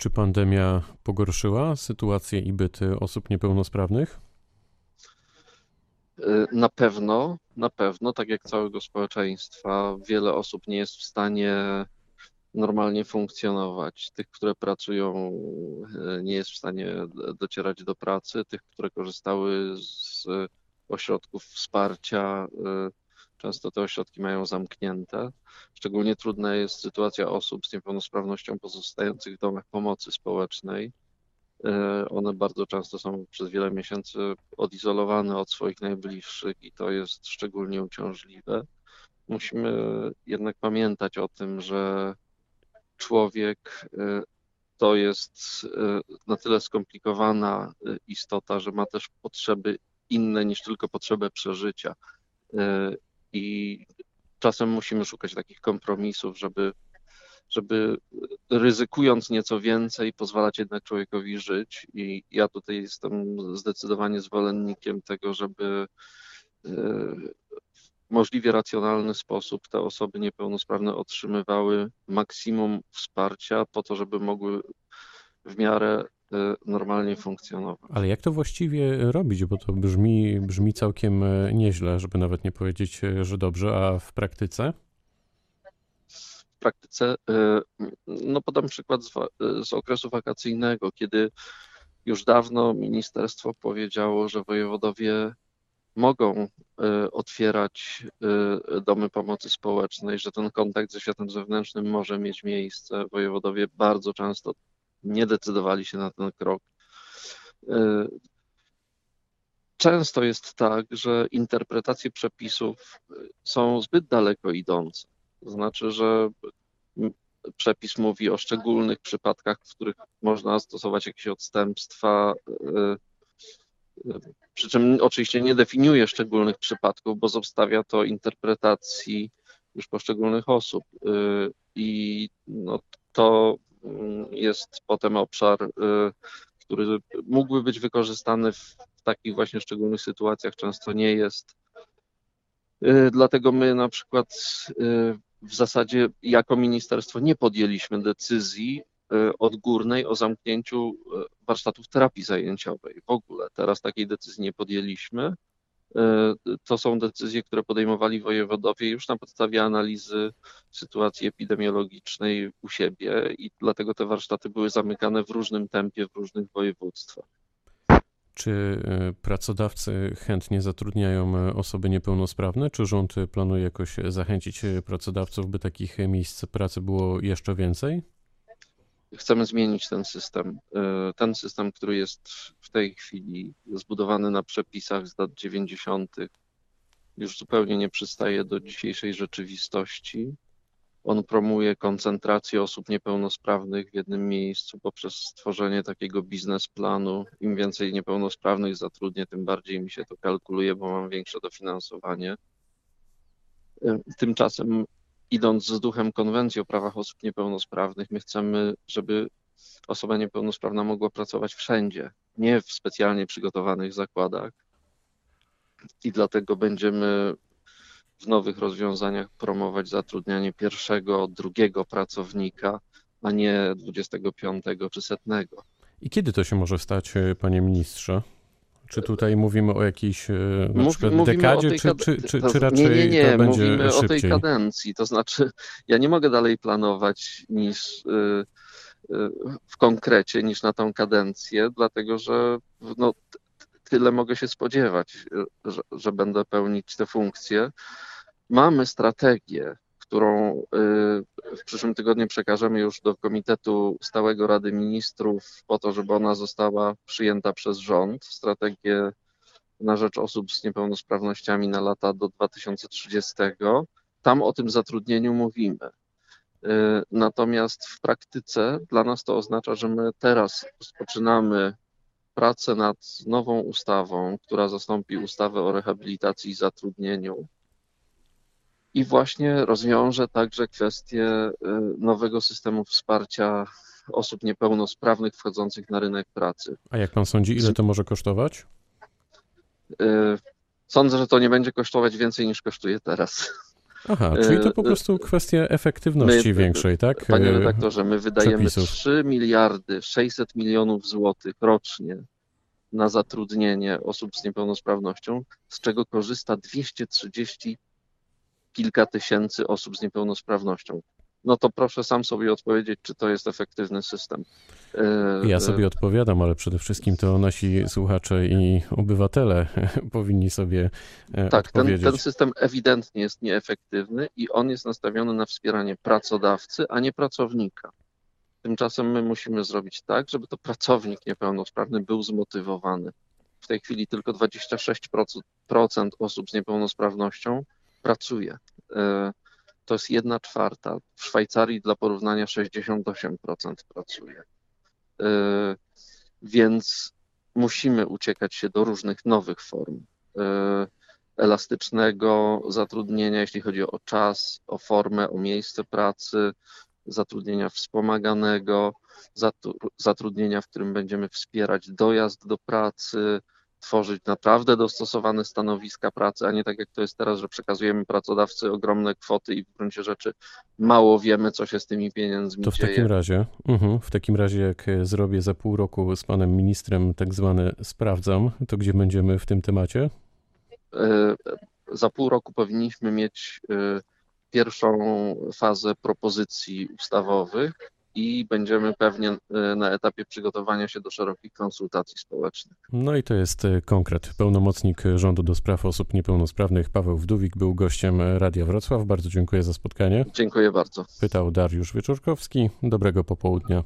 Czy pandemia pogorszyła sytuację i byt osób niepełnosprawnych? Na pewno, na pewno, tak jak całego społeczeństwa, wiele osób nie jest w stanie normalnie funkcjonować. Tych, które pracują, e, nie jest w stanie docierać do pracy, tych, które korzystały z ośrodków wsparcia, e, często te ośrodki mają zamknięte. Szczególnie trudna jest sytuacja osób z niepełnosprawnością pozostających w domach pomocy społecznej. E, one bardzo często są przez wiele miesięcy odizolowane od swoich najbliższych i to jest szczególnie uciążliwe. Musimy jednak pamiętać o tym, że człowiek y, to jest y, na tyle skomplikowana istota, że ma też potrzeby inne niż tylko potrzebę przeżycia. I czasem musimy szukać takich kompromisów, żeby, żeby ryzykując nieco więcej, pozwalać jednak człowiekowi żyć. I ja tutaj jestem zdecydowanie zwolennikiem tego, żeby możliwie racjonalny sposób te osoby niepełnosprawne otrzymywały maksimum wsparcia po to, żeby mogły w miarę e, normalnie funkcjonować. Ale jak to właściwie robić? Bo to brzmi, brzmi całkiem e, nieźle, żeby nawet nie powiedzieć, e, że dobrze, a w praktyce? W praktyce, no podam przykład z, z okresu wakacyjnego, kiedy już dawno ministerstwo powiedziało, że wojewodowie mogą y, otwierać y, domy pomocy społecznej, że ten kontakt ze światem zewnętrznym może mieć miejsce. Wojewodowie bardzo często nie decydowali się na ten krok. Y, często jest tak, że interpretacje przepisów są zbyt daleko idące. To znaczy, że przepis mówi o szczególnych przypadkach, w których można stosować jakieś odstępstwa przy czym oczywiście nie definiuje szczególnych przypadków, bo zostawia to interpretacji już poszczególnych osób. I no, to jest potem obszar, y, który mógłby być wykorzystany w takich właśnie szczególnych sytuacjach, często nie jest. Y, dlatego my na przykład w zasadzie jako ministerstwo nie podjęliśmy decyzji odgórnej o zamknięciu warsztatów terapii zajęciowej. W ogóle teraz takiej decyzji nie podjęliśmy. E, to są decyzje, które podejmowali wojewodowie już na podstawie analizy sytuacji epidemiologicznej u siebie i dlatego te warsztaty były zamykane w różnym tempie w różnych województwach. Czy pracodawcy chętnie zatrudniają osoby niepełnosprawne? Czy rząd planuje jakoś zachęcić pracodawców, by takich miejsc pracy było jeszcze więcej? Chcemy zmienić ten system. E, ten system, który jest w tej chwili zbudowany na przepisach z lat 90., już zupełnie nie przystaje do dzisiejszej rzeczywistości. On promuje koncentrację osób niepełnosprawnych w jednym miejscu poprzez stworzenie takiego biznesplanu. Im więcej niepełnosprawnych zatrudnię, tym bardziej mi się to kalkuluje, bo mam większe dofinansowanie. E, tymczasem idąc z duchem konwencji o prawach osób niepełnosprawnych, my chcemy, żeby osoba niepełnosprawna mogła pracować wszędzie, nie w specjalnie przygotowanych zakładach. I dlatego będziemy w nowych rozwiązaniach promować zatrudnianie pierwszego, drugiego pracownika, a nie 25 czy setnego. I kiedy to się może stać, panie ministrze? Czy tutaj mówimy o jakiejś e, na Mów, przykład dekadzie, czy, czy, czy, czy, raczej nie, nie, nie, to będzie mówimy szybciej? o tej kadencji, to znaczy ja nie mogę dalej planować niż e, e, w konkrecie niż na tą kadencję, dlatego że no, tyle mogę się spodziewać, że, że będę pełnić te funkcje. Mamy strategię, którą y, w przyszłym tygodniu przekażemy już do Komitetu Stałego Rady Ministrów po to, żeby ona została przyjęta przez rząd. Strategię na rzecz osób z niepełnosprawnościami na lata do 2030. Tam o tym zatrudnieniu mówimy. Y, natomiast w praktyce dla nas to oznacza, że my teraz rozpoczynamy pracę nad nową ustawą, która zastąpi ustawę o rehabilitacji i zatrudnieniu i właśnie rozwiąże także kwestię y, nowego systemu wsparcia osób niepełnosprawnych wchodzących na rynek pracy. A jak pan sądzi, ile to może kosztować? Y, sądzę, że to nie będzie kosztować więcej niż kosztuje teraz. Aha, czyli to po prostu kwestia efektywności my- większej, tak? Panie redaktorze, my wydajemy przepisów. 3 miliardy 600 milionów złotych rocznie na zatrudnienie osób z niepełnosprawnością, z czego korzysta 230 kilka tysięcy osób z niepełnosprawnością. No to proszę sam sobie odpowiedzieć, czy to jest efektywny system. E, Ja e, sobie odpowiadam, ale przede wszystkim to nasi słuchacze i obywatele powinni sobie e, Tak, ten, odpowiedzieć. ten system ewidentnie jest nieefektywny i on jest nastawiony na wspieranie pracodawcy, a nie pracownika. Tymczasem my musimy zrobić tak, żeby to pracownik niepełnosprawny był zmotywowany. W tej chwili tylko 26% procent osób z niepełnosprawnością pracuje. E, To jest jedna czwarta. W Szwajcarii dla porównania 68% pracuje. E, Więc musimy uciekać się do różnych nowych form e, elastycznego zatrudnienia, jeśli chodzi o czas, o formę, o miejsce pracy, zatrudnienia wspomaganego, zatru- zatrudnienia, w którym będziemy wspierać dojazd do pracy, tworzyć naprawdę dostosowane stanowiska pracy, a nie tak jak to jest teraz, że przekazujemy pracodawcy ogromne kwoty i w gruncie rzeczy mało wiemy, co się z tymi pieniędzmi To w dzieje. takim razie, mhm, w takim razie, jak zrobię za pół roku z panem ministrem tak zwane sprawdzam, to gdzie będziemy w tym temacie? E, Za pół roku powinniśmy mieć e, pierwszą fazę propozycji ustawowych i będziemy pewnie e, na etapie przygotowania się do szerokich konsultacji społecznych. No i to jest e, konkret. Pełnomocnik rządu do spraw osób niepełnosprawnych Paweł Wdówik był gościem Radia Wrocław. Bardzo dziękuję za spotkanie. Dziękuję bardzo. Pytał Dariusz Wieczorkowski. Dobrego popołudnia.